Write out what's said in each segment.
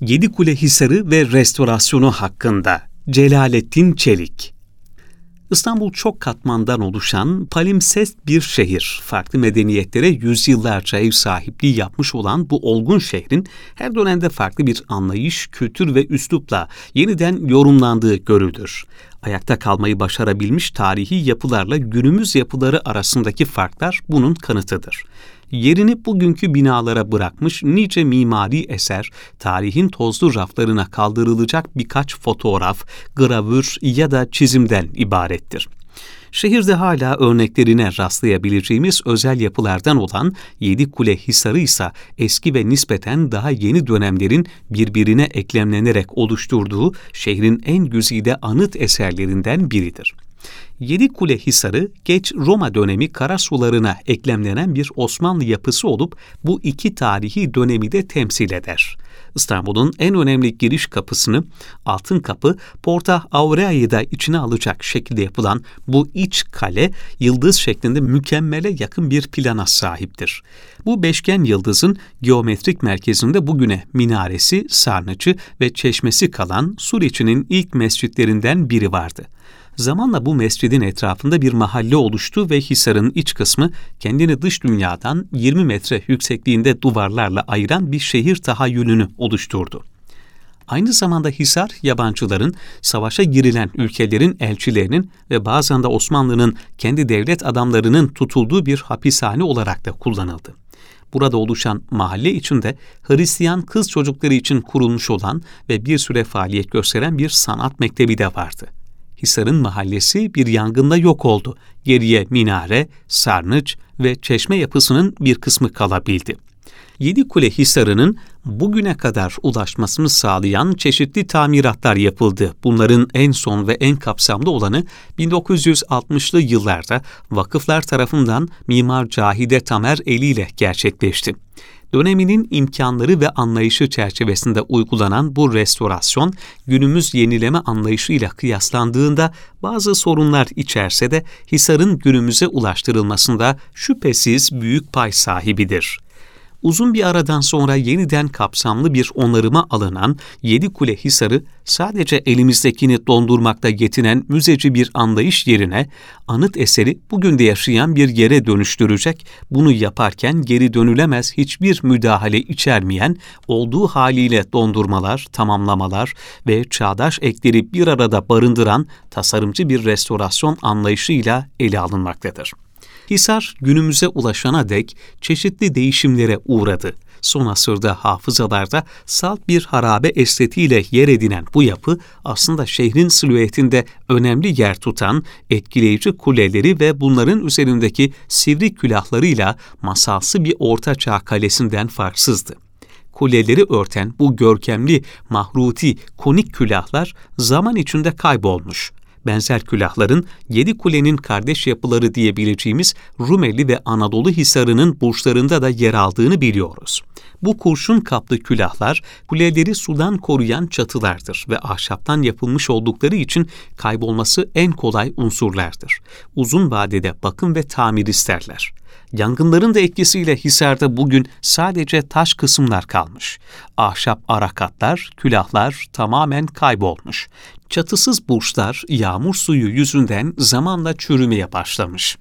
Yedikule Hisarı ve restorasyonu hakkında Celalettin Çelik İstanbul çok katmandan oluşan palimpsest bir şehir. Farklı medeniyetlere yüzyıllarca ev sahipliği yapmış olan bu olgun şehrin her dönemde farklı bir anlayış, kültür ve üslupla yeniden yorumlandığı görülür. Ayakta kalmayı başarabilmiş tarihi yapılarla günümüz yapıları arasındaki farklar bunun kanıtıdır yerini bugünkü binalara bırakmış nice mimari eser, tarihin tozlu raflarına kaldırılacak birkaç fotoğraf, gravür ya da çizimden ibarettir. Şehirde hala örneklerine rastlayabileceğimiz özel yapılardan olan Yedi Kule Hisarı ise eski ve nispeten daha yeni dönemlerin birbirine eklemlenerek oluşturduğu şehrin en güzide anıt eserlerinden biridir. Yedi Kule Hisarı geç Roma dönemi karasularına eklemlenen bir Osmanlı yapısı olup bu iki tarihi dönemi de temsil eder. İstanbul'un en önemli giriş kapısını Altın Kapı, Porta Aurea'yı da içine alacak şekilde yapılan bu iç kale yıldız şeklinde mükemmele yakın bir plana sahiptir. Bu beşgen yıldızın geometrik merkezinde bugüne minaresi, sarnıcı ve çeşmesi kalan Suriçi'nin ilk mescitlerinden biri vardı. Zamanla bu mescidin etrafında bir mahalle oluştu ve Hisar'ın iç kısmı kendini dış dünyadan 20 metre yüksekliğinde duvarlarla ayıran bir şehir tahayyülünü oluşturdu. Aynı zamanda Hisar, yabancıların, savaşa girilen ülkelerin elçilerinin ve bazen de Osmanlı'nın kendi devlet adamlarının tutulduğu bir hapishane olarak da kullanıldı. Burada oluşan mahalle içinde Hristiyan kız çocukları için kurulmuş olan ve bir süre faaliyet gösteren bir sanat mektebi de vardı. Hisar'ın mahallesi bir yangında yok oldu. Geriye minare, sarnıç ve çeşme yapısının bir kısmı kalabildi. Yedikule Hisarı'nın bugüne kadar ulaşmasını sağlayan çeşitli tamiratlar yapıldı. Bunların en son ve en kapsamlı olanı 1960'lı yıllarda vakıflar tarafından Mimar Cahide Tamer eliyle gerçekleşti döneminin imkanları ve anlayışı çerçevesinde uygulanan bu restorasyon, günümüz yenileme anlayışıyla kıyaslandığında bazı sorunlar içerse de Hisar'ın günümüze ulaştırılmasında şüphesiz büyük pay sahibidir uzun bir aradan sonra yeniden kapsamlı bir onarıma alınan Yedi Kule Hisarı sadece elimizdekini dondurmakta yetinen müzeci bir anlayış yerine anıt eseri bugün de yaşayan bir yere dönüştürecek, bunu yaparken geri dönülemez hiçbir müdahale içermeyen, olduğu haliyle dondurmalar, tamamlamalar ve çağdaş ekleri bir arada barındıran tasarımcı bir restorasyon anlayışıyla ele alınmaktadır. Hisar günümüze ulaşana dek çeşitli değişimlere uğradı. Son asırda hafızalarda salt bir harabe estetiğiyle yer edinen bu yapı aslında şehrin silüetinde önemli yer tutan etkileyici kuleleri ve bunların üzerindeki sivri külahlarıyla masalsı bir ortaçağ kalesinden farksızdı kuleleri örten bu görkemli, mahruti, konik külahlar zaman içinde kaybolmuş benzer külahların yedi kulenin kardeş yapıları diyebileceğimiz Rumeli ve Anadolu Hisarı'nın burçlarında da yer aldığını biliyoruz. Bu kurşun kaplı külahlar kuleleri sudan koruyan çatılardır ve ahşaptan yapılmış oldukları için kaybolması en kolay unsurlardır. Uzun vadede bakım ve tamir isterler. Yangınların da etkisiyle Hisar'da bugün sadece taş kısımlar kalmış. Ahşap arakatlar, külahlar tamamen kaybolmuş. Çatısız burçlar yağmur suyu yüzünden zamanla çürümeye başlamış.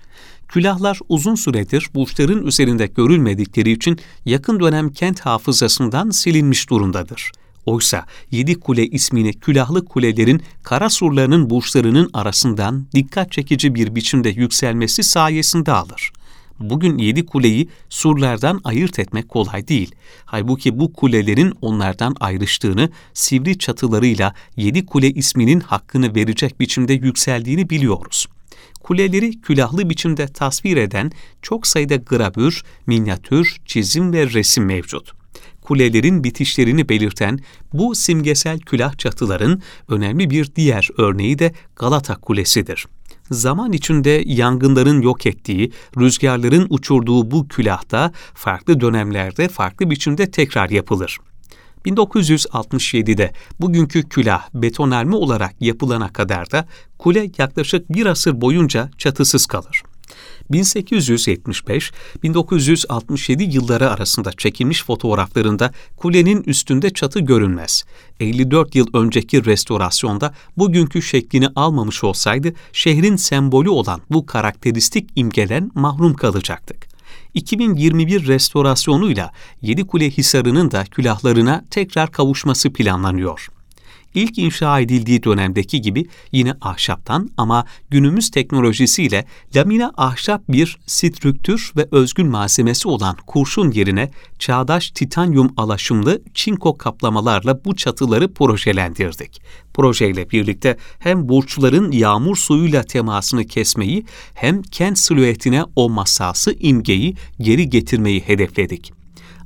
Külahlar uzun süredir burçların üzerinde görülmedikleri için yakın dönem kent hafızasından silinmiş durumdadır. Oysa Yedi Kule ismini külahlı kulelerin kara surlarının burçlarının arasından dikkat çekici bir biçimde yükselmesi sayesinde alır. Bugün yedi kuleyi surlardan ayırt etmek kolay değil. Halbuki bu kulelerin onlardan ayrıştığını, sivri çatılarıyla yedi kule isminin hakkını verecek biçimde yükseldiğini biliyoruz. Kuleleri külahlı biçimde tasvir eden çok sayıda gravür, minyatür, çizim ve resim mevcut kulelerin bitişlerini belirten bu simgesel külah çatıların önemli bir diğer örneği de Galata Kulesi'dir zaman içinde yangınların yok ettiği, rüzgarların uçurduğu bu külahta farklı dönemlerde farklı biçimde tekrar yapılır. 1967'de bugünkü külah betonarme olarak yapılana kadar da kule yaklaşık bir asır boyunca çatısız kalır. 1875-1967 yılları arasında çekilmiş fotoğraflarında kulenin üstünde çatı görünmez. 54 yıl önceki restorasyonda bugünkü şeklini almamış olsaydı şehrin sembolü olan bu karakteristik imgeden mahrum kalacaktık. 2021 restorasyonuyla Yedikule Hisarı'nın da külahlarına tekrar kavuşması planlanıyor ilk inşa edildiği dönemdeki gibi yine ahşaptan ama günümüz teknolojisiyle lamine ahşap bir strüktür ve özgün malzemesi olan kurşun yerine çağdaş titanyum alaşımlı çinko kaplamalarla bu çatıları projelendirdik. Projeyle birlikte hem burçların yağmur suyuyla temasını kesmeyi hem kent silüetine o masası imgeyi geri getirmeyi hedefledik.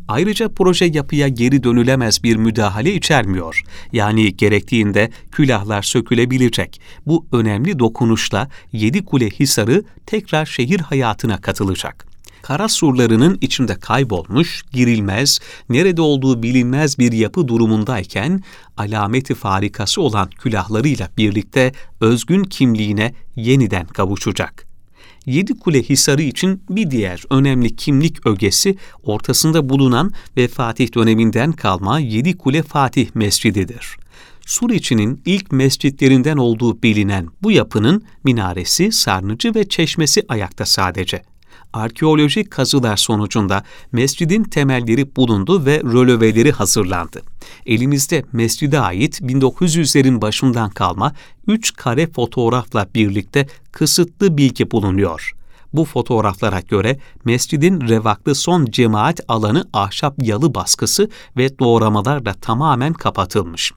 Ayrıca proje yapıya geri dönülemez bir müdahale içermiyor. Yani gerektiğinde külahlar sökülebilecek. Bu önemli dokunuşla Yedi Kule Hisarı tekrar şehir hayatına katılacak. Kara surlarının içinde kaybolmuş, girilmez, nerede olduğu bilinmez bir yapı durumundayken alameti farikası olan külahlarıyla birlikte özgün kimliğine yeniden kavuşacak. Yedi Kule Hisarı için bir diğer önemli kimlik ögesi ortasında bulunan ve Fatih döneminden kalma Yedi Kule Fatih Mescididir. Suriçi'nin ilk mescitlerinden olduğu bilinen bu yapının minaresi, sarnıcı ve çeşmesi ayakta sadece arkeolojik kazılar sonucunda mescidin temelleri bulundu ve röleveleri hazırlandı. Elimizde mescide ait 1900'lerin başından kalma 3 kare fotoğrafla birlikte kısıtlı bilgi bulunuyor. Bu fotoğraflara göre mescidin revaklı son cemaat alanı ahşap yalı baskısı ve doğramalarla tamamen kapatılmış.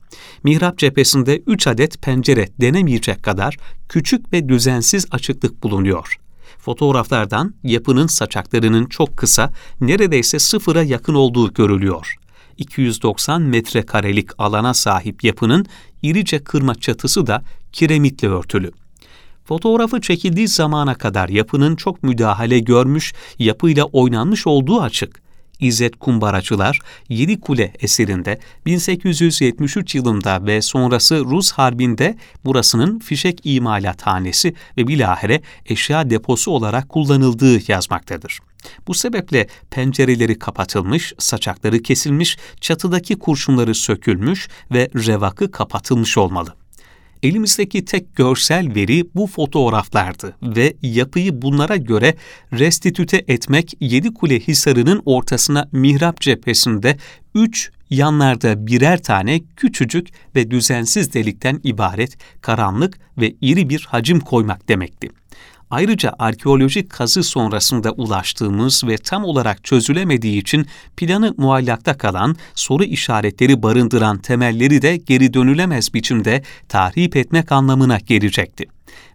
Mihrap cephesinde 3 adet pencere denemeyecek kadar küçük ve düzensiz açıklık bulunuyor. Fotoğraflardan yapının saçaklarının çok kısa, neredeyse sıfıra yakın olduğu görülüyor. 290 metrekarelik alana sahip yapının irice kırma çatısı da kiremitle örtülü. Fotoğrafı çekildiği zamana kadar yapının çok müdahale görmüş, yapıyla oynanmış olduğu açık. İzzet Kumbaracılar, Yedi Kule eserinde 1873 yılında ve sonrası Rus Harbi'nde burasının fişek imalathanesi ve bilahare eşya deposu olarak kullanıldığı yazmaktadır. Bu sebeple pencereleri kapatılmış, saçakları kesilmiş, çatıdaki kurşunları sökülmüş ve revakı kapatılmış olmalı. Elimizdeki tek görsel veri bu fotoğraflardı ve yapıyı bunlara göre restitüte etmek Yedikule Hisarı'nın ortasına mihrap cephesinde üç yanlarda birer tane küçücük ve düzensiz delikten ibaret karanlık ve iri bir hacim koymak demekti. Ayrıca arkeolojik kazı sonrasında ulaştığımız ve tam olarak çözülemediği için planı muallakta kalan, soru işaretleri barındıran temelleri de geri dönülemez biçimde tahrip etmek anlamına gelecekti.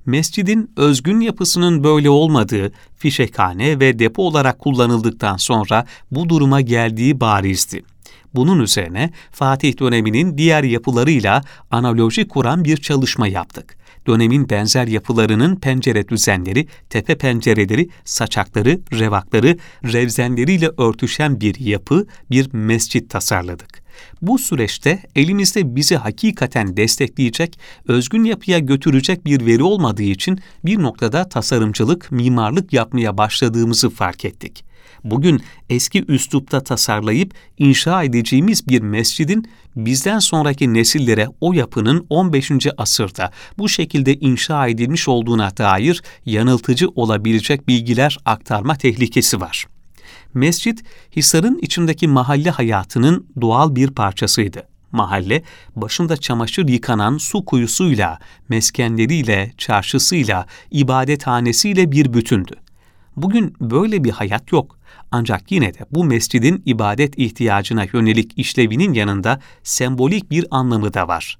Mescidin özgün yapısının böyle olmadığı, fişekhane ve depo olarak kullanıldıktan sonra bu duruma geldiği barizdi. Bunun üzerine Fatih döneminin diğer yapılarıyla analoji kuran bir çalışma yaptık dönemin benzer yapılarının pencere düzenleri, tepe pencereleri, saçakları, revakları, revzenleriyle örtüşen bir yapı, bir mescit tasarladık. Bu süreçte elimizde bizi hakikaten destekleyecek, özgün yapıya götürecek bir veri olmadığı için bir noktada tasarımcılık, mimarlık yapmaya başladığımızı fark ettik bugün eski üslupta tasarlayıp inşa edeceğimiz bir mescidin bizden sonraki nesillere o yapının 15. asırda bu şekilde inşa edilmiş olduğuna dair yanıltıcı olabilecek bilgiler aktarma tehlikesi var. Mescit, Hisar'ın içindeki mahalle hayatının doğal bir parçasıydı. Mahalle, başında çamaşır yıkanan su kuyusuyla, meskenleriyle, çarşısıyla, ibadethanesiyle bir bütündü. Bugün böyle bir hayat yok. Ancak yine de bu mescidin ibadet ihtiyacına yönelik işlevinin yanında sembolik bir anlamı da var.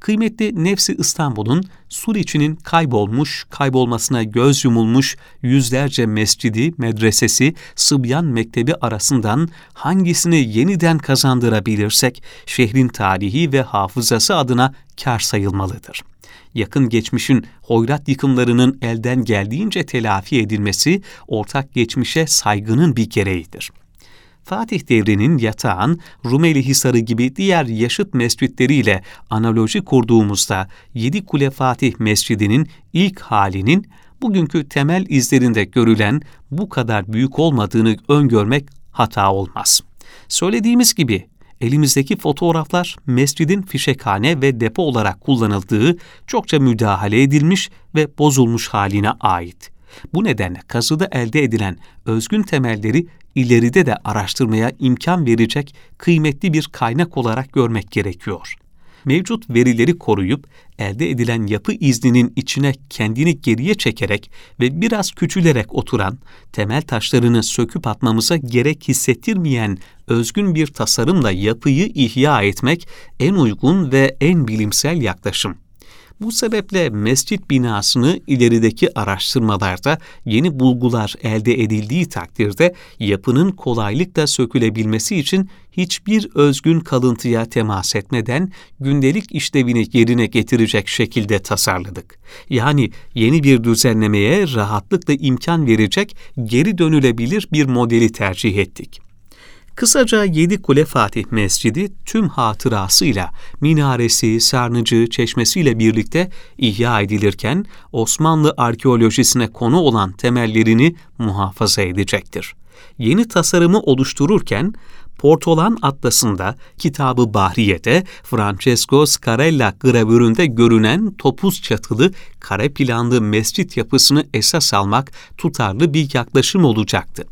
Kıymetli Nefsi İstanbul'un Suriçi'nin kaybolmuş, kaybolmasına göz yumulmuş yüzlerce mescidi, medresesi, Sıbyan Mektebi arasından hangisini yeniden kazandırabilirsek şehrin tarihi ve hafızası adına kar sayılmalıdır.'' yakın geçmişin hoyrat yıkımlarının elden geldiğince telafi edilmesi ortak geçmişe saygının bir gereğidir. Fatih devrinin yatağın, Rumeli Hisarı gibi diğer yaşıt mescitleriyle analoji kurduğumuzda Yedi Kule Fatih Mescidi'nin ilk halinin bugünkü temel izlerinde görülen bu kadar büyük olmadığını öngörmek hata olmaz. Söylediğimiz gibi elimizdeki fotoğraflar mescidin fişekhane ve depo olarak kullanıldığı çokça müdahale edilmiş ve bozulmuş haline ait. Bu nedenle kazıda elde edilen özgün temelleri ileride de araştırmaya imkan verecek kıymetli bir kaynak olarak görmek gerekiyor. Mevcut verileri koruyup elde edilen yapı izninin içine kendini geriye çekerek ve biraz küçülerek oturan, temel taşlarını söküp atmamıza gerek hissettirmeyen özgün bir tasarımla yapıyı ihya etmek en uygun ve en bilimsel yaklaşım. Bu sebeple mescit binasını ilerideki araştırmalarda yeni bulgular elde edildiği takdirde yapının kolaylıkla sökülebilmesi için hiçbir özgün kalıntıya temas etmeden gündelik işlevini yerine getirecek şekilde tasarladık. Yani yeni bir düzenlemeye rahatlıkla imkan verecek geri dönülebilir bir modeli tercih ettik. Kısaca Yedi Kule Fatih Mescidi tüm hatırasıyla, minaresi, sarnıcı, çeşmesiyle birlikte ihya edilirken Osmanlı arkeolojisine konu olan temellerini muhafaza edecektir. Yeni tasarımı oluştururken Portolan Atlası'nda Kitabı Bahriye'de Francesco Scarella gravüründe görünen topuz çatılı kare planlı mescit yapısını esas almak tutarlı bir yaklaşım olacaktı.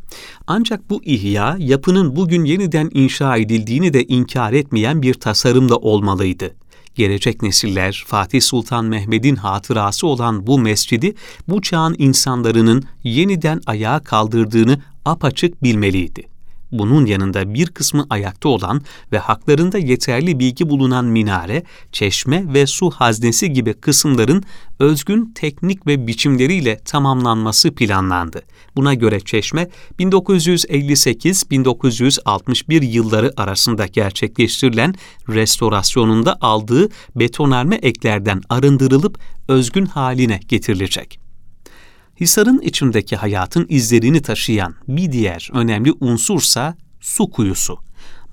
Ancak bu ihya yapının bugün yeniden inşa edildiğini de inkar etmeyen bir tasarımda olmalıydı gelecek nesiller Fatih Sultan Mehmet'in hatırası olan bu mescidi bu çağın insanlarının yeniden ayağa kaldırdığını apaçık bilmeliydi. Bunun yanında bir kısmı ayakta olan ve haklarında yeterli bilgi bulunan minare, çeşme ve su haznesi gibi kısımların özgün teknik ve biçimleriyle tamamlanması planlandı. Buna göre çeşme 1958-1961 yılları arasında gerçekleştirilen restorasyonunda aldığı betonarme eklerden arındırılıp özgün haline getirilecek. Hisar'ın içindeki hayatın izlerini taşıyan bir diğer önemli unsursa su kuyusu.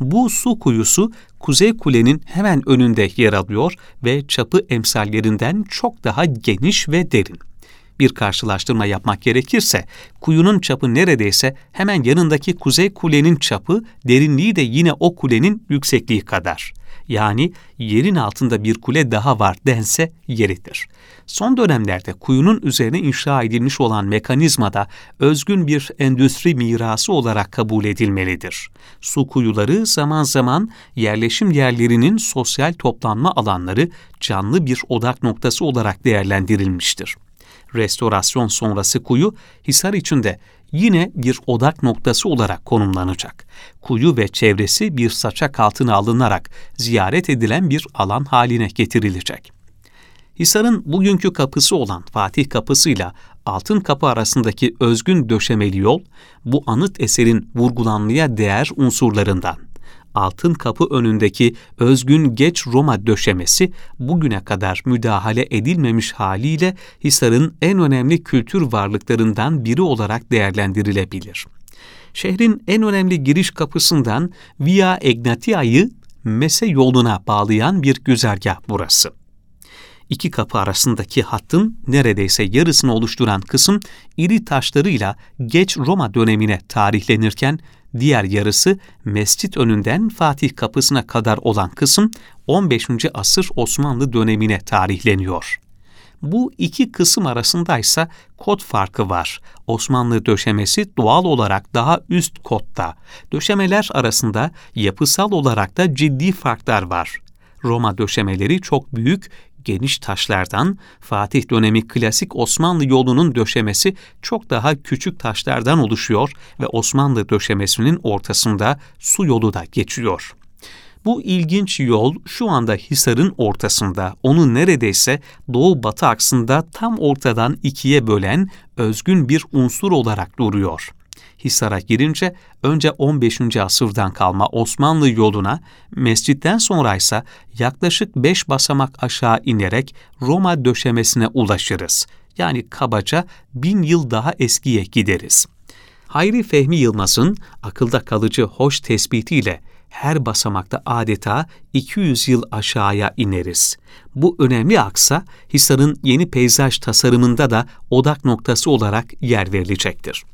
Bu su kuyusu Kuzey Kule'nin hemen önünde yer alıyor ve çapı emsallerinden çok daha geniş ve derin. Bir karşılaştırma yapmak gerekirse, kuyunun çapı neredeyse hemen yanındaki Kuzey Kule'nin çapı, derinliği de yine o kulenin yüksekliği kadar yani yerin altında bir kule daha var dense yeridir. Son dönemlerde kuyunun üzerine inşa edilmiş olan mekanizmada özgün bir endüstri mirası olarak kabul edilmelidir. Su kuyuları zaman zaman yerleşim yerlerinin sosyal toplanma alanları canlı bir odak noktası olarak değerlendirilmiştir restorasyon sonrası kuyu Hisar içinde yine bir odak noktası olarak konumlanacak. Kuyu ve çevresi bir saçak altına alınarak ziyaret edilen bir alan haline getirilecek. Hisar'ın bugünkü kapısı olan Fatih Kapısı ile Altın Kapı arasındaki özgün döşemeli yol, bu anıt eserin vurgulanmaya değer unsurlarından altın kapı önündeki özgün geç Roma döşemesi bugüne kadar müdahale edilmemiş haliyle Hisar'ın en önemli kültür varlıklarından biri olarak değerlendirilebilir. Şehrin en önemli giriş kapısından Via Egnatia'yı Mese yoluna bağlayan bir güzergah burası. İki kapı arasındaki hattın neredeyse yarısını oluşturan kısım iri taşlarıyla geç Roma dönemine tarihlenirken diğer yarısı mescit önünden Fatih kapısına kadar olan kısım 15. asır Osmanlı dönemine tarihleniyor. Bu iki kısım arasındaysa kod farkı var. Osmanlı döşemesi doğal olarak daha üst kodda. Döşemeler arasında yapısal olarak da ciddi farklar var. Roma döşemeleri çok büyük, geniş taşlardan, Fatih dönemi klasik Osmanlı yolunun döşemesi çok daha küçük taşlardan oluşuyor ve Osmanlı döşemesinin ortasında su yolu da geçiyor. Bu ilginç yol şu anda Hisar'ın ortasında, onu neredeyse doğu-batı aksında tam ortadan ikiye bölen özgün bir unsur olarak duruyor. Hisar'a girince önce 15. asırdan kalma Osmanlı yoluna, mescitten sonra ise yaklaşık 5 basamak aşağı inerek Roma döşemesine ulaşırız. Yani kabaca bin yıl daha eskiye gideriz. Hayri Fehmi Yılmaz'ın akılda kalıcı hoş tespitiyle her basamakta adeta 200 yıl aşağıya ineriz. Bu önemli aksa Hisar'ın yeni peyzaj tasarımında da odak noktası olarak yer verilecektir.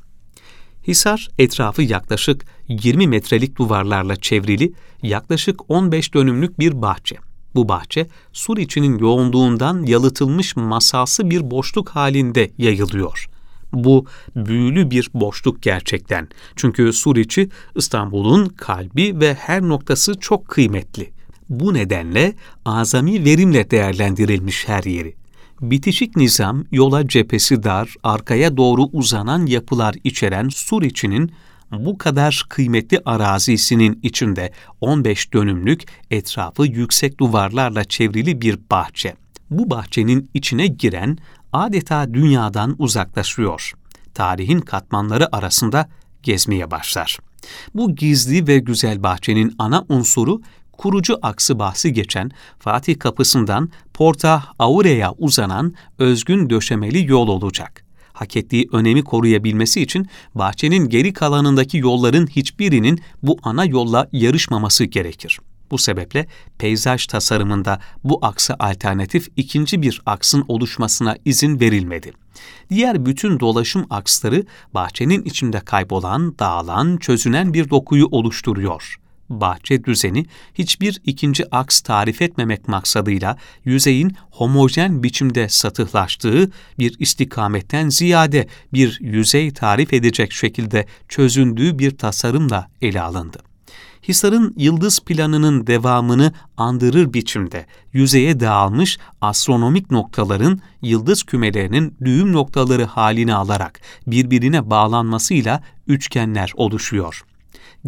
Hisar etrafı yaklaşık 20 metrelik duvarlarla çevrili yaklaşık 15 dönümlük bir bahçe. Bu bahçe sur içinin yoğunluğundan yalıtılmış masalsı bir boşluk halinde yayılıyor. Bu büyülü bir boşluk gerçekten. Çünkü Suriçi İstanbul'un kalbi ve her noktası çok kıymetli. Bu nedenle azami verimle değerlendirilmiş her yeri. Bitişik nizam yola cephesi dar, arkaya doğru uzanan yapılar içeren Suriçi'nin bu kadar kıymetli arazisinin içinde 15 dönümlük etrafı yüksek duvarlarla çevrili bir bahçe. Bu bahçenin içine giren adeta dünyadan uzaklaşıyor. Tarihin katmanları arasında gezmeye başlar. Bu gizli ve güzel bahçenin ana unsuru kurucu aksı bahsi geçen Fatih Kapısı'ndan Porta Aurea'ya uzanan özgün döşemeli yol olacak. Hak ettiği önemi koruyabilmesi için bahçenin geri kalanındaki yolların hiçbirinin bu ana yolla yarışmaması gerekir. Bu sebeple peyzaj tasarımında bu aksa alternatif ikinci bir aksın oluşmasına izin verilmedi. Diğer bütün dolaşım aksları bahçenin içinde kaybolan, dağılan, çözünen bir dokuyu oluşturuyor. Bahçe düzeni hiçbir ikinci aks tarif etmemek maksadıyla yüzeyin homojen biçimde satıhlaştığı bir istikametten ziyade bir yüzey tarif edecek şekilde çözündüğü bir tasarımla ele alındı. Hisar'ın yıldız planının devamını andırır biçimde yüzeye dağılmış astronomik noktaların yıldız kümelerinin düğüm noktaları halini alarak birbirine bağlanmasıyla üçgenler oluşuyor.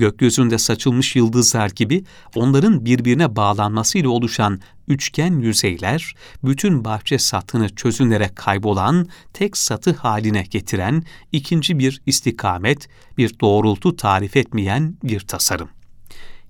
Gökyüzünde saçılmış yıldızlar gibi onların birbirine bağlanmasıyla oluşan üçgen yüzeyler, bütün bahçe satını çözünerek kaybolan, tek satı haline getiren ikinci bir istikamet, bir doğrultu tarif etmeyen bir tasarım.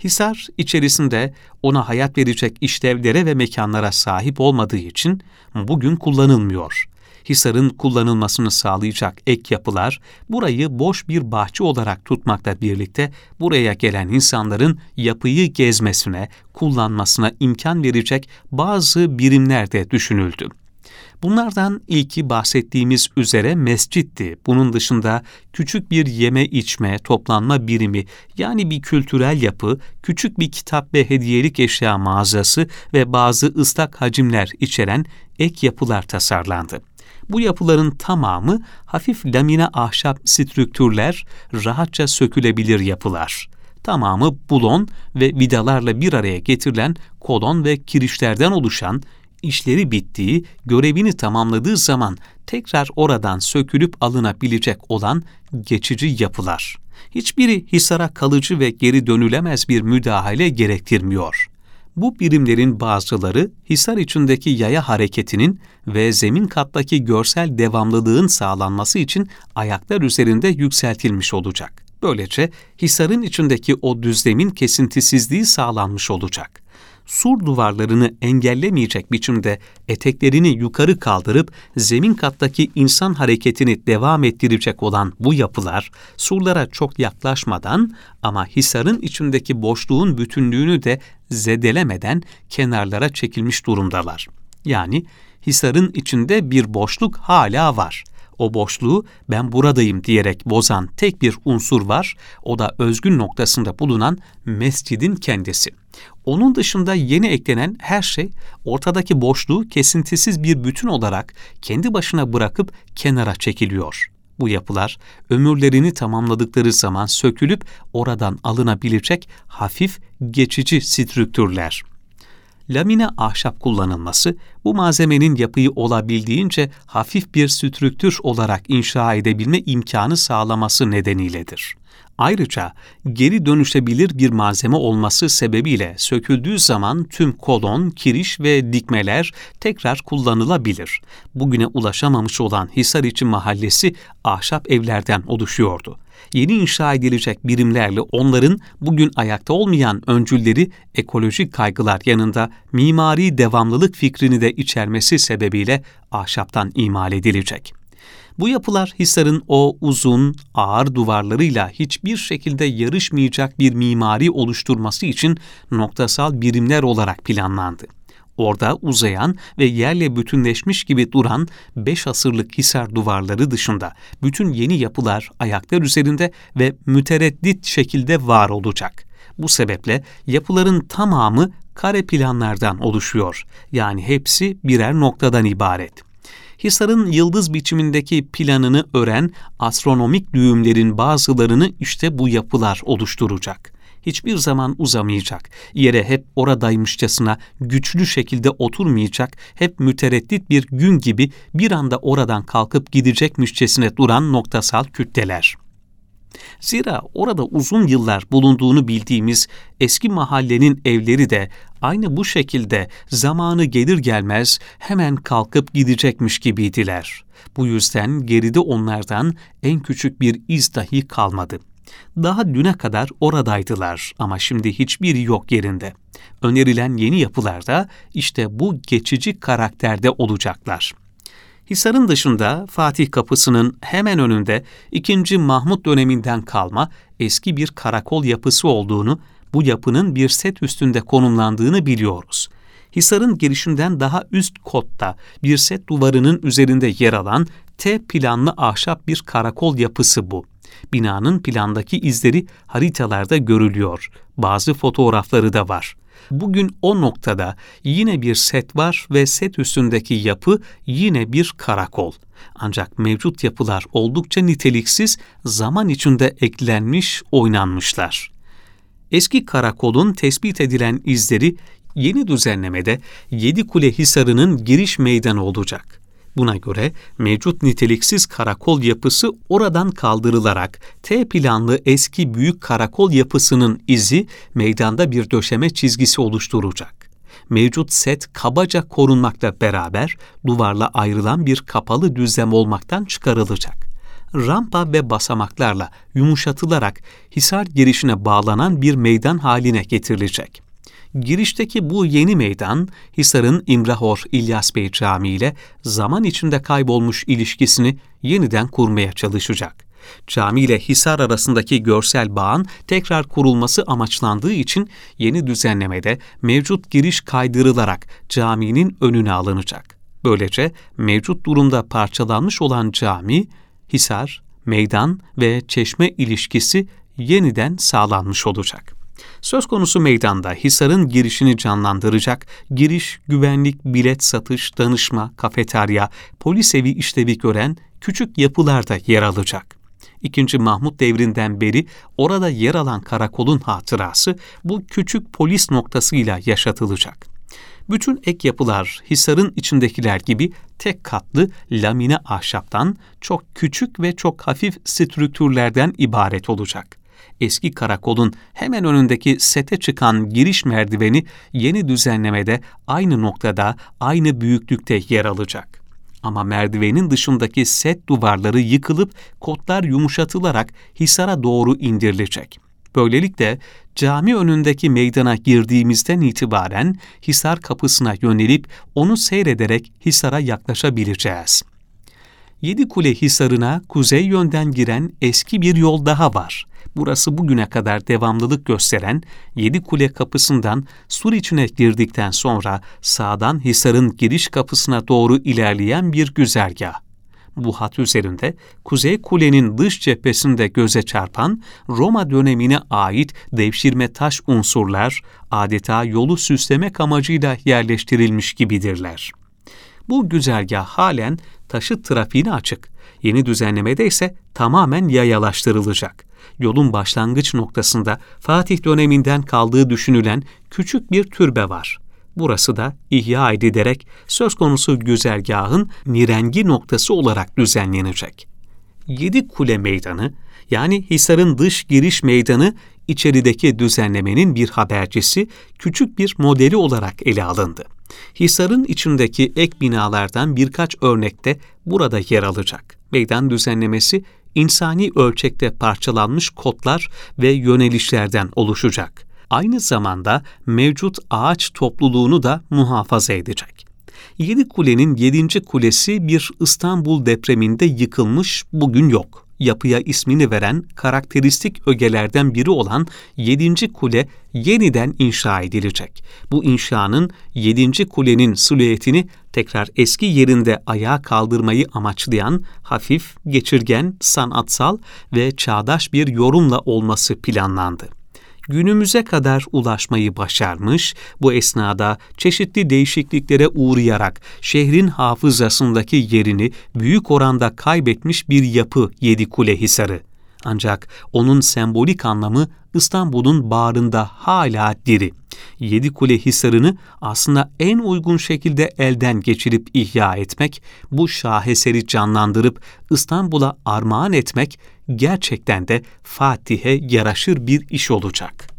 Hisar içerisinde ona hayat verecek işlevlere ve mekanlara sahip olmadığı için bugün kullanılmıyor. Hisar'ın kullanılmasını sağlayacak ek yapılar burayı boş bir bahçe olarak tutmakla birlikte buraya gelen insanların yapıyı gezmesine, kullanmasına imkan verecek bazı birimler de düşünüldü. Bunlardan ilki bahsettiğimiz üzere mescitti. Bunun dışında küçük bir yeme içme, toplanma birimi yani bir kültürel yapı, küçük bir kitap ve hediyelik eşya mağazası ve bazı ıslak hacimler içeren ek yapılar tasarlandı. Bu yapıların tamamı hafif lamine ahşap strüktürler, rahatça sökülebilir yapılar. Tamamı bulon ve vidalarla bir araya getirilen kolon ve kirişlerden oluşan işleri bittiği, görevini tamamladığı zaman tekrar oradan sökülüp alınabilecek olan geçici yapılar. Hiçbiri Hisar'a kalıcı ve geri dönülemez bir müdahale gerektirmiyor. Bu birimlerin bazıları Hisar içindeki yaya hareketinin ve zemin kattaki görsel devamlılığın sağlanması için ayaklar üzerinde yükseltilmiş olacak. Böylece Hisar'ın içindeki o düzlemin kesintisizliği sağlanmış olacak sur duvarlarını engellemeyecek biçimde eteklerini yukarı kaldırıp zemin kattaki insan hareketini devam ettirecek olan bu yapılar surlara çok yaklaşmadan ama hisarın içindeki boşluğun bütünlüğünü de zedelemeden kenarlara çekilmiş durumdalar. Yani hisarın içinde bir boşluk hala var. O boşluğu ben buradayım diyerek bozan tek bir unsur var, o da özgün noktasında bulunan mescidin kendisi. Onun dışında yeni eklenen her şey ortadaki boşluğu kesintisiz bir bütün olarak kendi başına bırakıp kenara çekiliyor. Bu yapılar ömürlerini tamamladıkları zaman sökülüp oradan alınabilecek hafif geçici strüktürler. Lamine ahşap kullanılması bu malzemenin yapıyı olabildiğince hafif bir strüktür olarak inşa edebilme imkanı sağlaması nedeniyledir. Ayrıca geri dönüşebilir bir malzeme olması sebebiyle söküldüğü zaman tüm kolon, kiriş ve dikmeler tekrar kullanılabilir. Bugüne ulaşamamış olan Hisariçi mahallesi ahşap evlerden oluşuyordu. Yeni inşa edilecek birimlerle onların bugün ayakta olmayan öncülleri ekolojik kaygılar yanında mimari devamlılık fikrini de içermesi sebebiyle ahşaptan imal edilecek. Bu yapılar Hisar'ın o uzun, ağır duvarlarıyla hiçbir şekilde yarışmayacak bir mimari oluşturması için noktasal birimler olarak planlandı. Orada uzayan ve yerle bütünleşmiş gibi duran beş asırlık Hisar duvarları dışında bütün yeni yapılar ayaklar üzerinde ve mütereddit şekilde var olacak. Bu sebeple yapıların tamamı kare planlardan oluşuyor. Yani hepsi birer noktadan ibaret. Hisar'ın yıldız biçimindeki planını ören astronomik düğümlerin bazılarını işte bu yapılar oluşturacak. Hiçbir zaman uzamayacak. Yere hep oradaymışçasına güçlü şekilde oturmayacak, hep mütereddit bir gün gibi bir anda oradan kalkıp gidecekmişçesine duran noktasal kütleler.'' Zira orada uzun yıllar bulunduğunu bildiğimiz eski mahallenin evleri de aynı bu şekilde zamanı gelir gelmez hemen kalkıp gidecekmiş gibiydiler. Bu yüzden geride onlardan en küçük bir iz dahi kalmadı. Daha düne kadar oradaydılar ama şimdi hiçbir yok yerinde. Önerilen yeni yapılarda işte bu geçici karakterde olacaklar. Hisar'ın dışında Fatih Kapısı'nın hemen önünde 2. Mahmut döneminden kalma eski bir karakol yapısı olduğunu, bu yapının bir set üstünde konumlandığını biliyoruz. Hisar'ın girişinden daha üst kotta bir set duvarının üzerinde yer alan T planlı ahşap bir karakol yapısı bu. Binanın plandaki izleri haritalarda görülüyor. Bazı fotoğrafları da var. Bugün o noktada yine bir set var ve set üstündeki yapı yine bir karakol. Ancak mevcut yapılar oldukça niteliksiz, zaman içinde eklenmiş, oynanmışlar. Eski karakolun tespit edilen izleri yeni düzenlemede Yedi Kule Hisarı'nın giriş meydanı olacak. Buna göre mevcut niteliksiz karakol yapısı oradan kaldırılarak T planlı eski büyük karakol yapısının izi meydanda bir döşeme çizgisi oluşturacak. Mevcut set kabaca korunmakla beraber duvarla ayrılan bir kapalı düzlem olmaktan çıkarılacak rampa ve basamaklarla yumuşatılarak Hisar girişine bağlanan bir meydan haline getirilecek. Girişteki bu yeni meydan, Hisar'ın İmrahor İlyas Bey Camii ile zaman içinde kaybolmuş ilişkisini yeniden kurmaya çalışacak. Cami ile Hisar arasındaki görsel bağın tekrar kurulması amaçlandığı için yeni düzenlemede mevcut giriş kaydırılarak caminin önüne alınacak. Böylece mevcut durumda parçalanmış olan cami, Hisar, meydan ve çeşme ilişkisi yeniden sağlanmış olacak. Söz konusu meydanda Hisar'ın girişini canlandıracak giriş, güvenlik, bilet satış, danışma, kafeterya, polis evi işlevi gören küçük yapılar da yer alacak. İkinci Mahmut devrinden beri orada yer alan karakolun hatırası bu küçük polis noktasıyla yaşatılacak. Bütün ek yapılar Hisar'ın içindekiler gibi tek katlı lamine ahşaptan çok küçük ve çok hafif strüktürlerden ibaret olacak eski karakolun hemen önündeki sete çıkan giriş merdiveni yeni düzenlemede aynı noktada, aynı büyüklükte yer alacak. Ama merdivenin dışındaki set duvarları yıkılıp kotlar yumuşatılarak Hisar'a doğru indirilecek. Böylelikle cami önündeki meydana girdiğimizden itibaren Hisar kapısına yönelip onu seyrederek Hisar'a yaklaşabileceğiz. Yedi Kule Hisarı'na kuzey yönden giren eski bir yol daha var. Burası bugüne kadar devamlılık gösteren Yedi Kule kapısından sur içine girdikten sonra sağdan Hisar'ın giriş kapısına doğru ilerleyen bir güzergah. Bu hat üzerinde Kuzey Kule'nin dış cephesinde göze çarpan Roma dönemine ait devşirme taş unsurlar adeta yolu süslemek amacıyla yerleştirilmiş gibidirler. Bu güzergah halen taşıt trafiğine açık. Yeni düzenlemede ise tamamen yayalaştırılacak. Yolun başlangıç noktasında Fatih döneminden kaldığı düşünülen küçük bir türbe var. Burası da ihya edilerek söz konusu güzergahın nirengi noktası olarak düzenlenecek. Yedi Kule Meydanı, yani Hisar'ın dış giriş meydanı içerideki düzenlemenin bir habercisi, küçük bir modeli olarak ele alındı. Hisar'ın içindeki ek binalardan birkaç örnekte burada yer alacak. Meydan düzenlemesi insani ölçekte parçalanmış kotlar ve yönelişlerden oluşacak. Aynı zamanda mevcut ağaç topluluğunu da muhafaza edecek. Yedi Kule'nin yedinci kulesi bir İstanbul depreminde yıkılmış, bugün yok yapıya ismini veren karakteristik ögelerden biri olan 7. kule yeniden inşa edilecek. Bu inşanın 7. kulenin silüetini tekrar eski yerinde ayağa kaldırmayı amaçlayan hafif, geçirgen, sanatsal ve çağdaş bir yorumla olması planlandı günümüze kadar ulaşmayı başarmış, bu esnada çeşitli değişikliklere uğrayarak şehrin hafızasındaki yerini büyük oranda kaybetmiş bir yapı Yedikule Hisarı. Ancak onun sembolik anlamı İstanbul'un bağrında hala diri. Yedikule Hisarı'nı aslında en uygun şekilde elden geçirip ihya etmek, bu şaheseri canlandırıp İstanbul'a armağan etmek gerçekten de Fatih'e yaraşır bir iş olacak.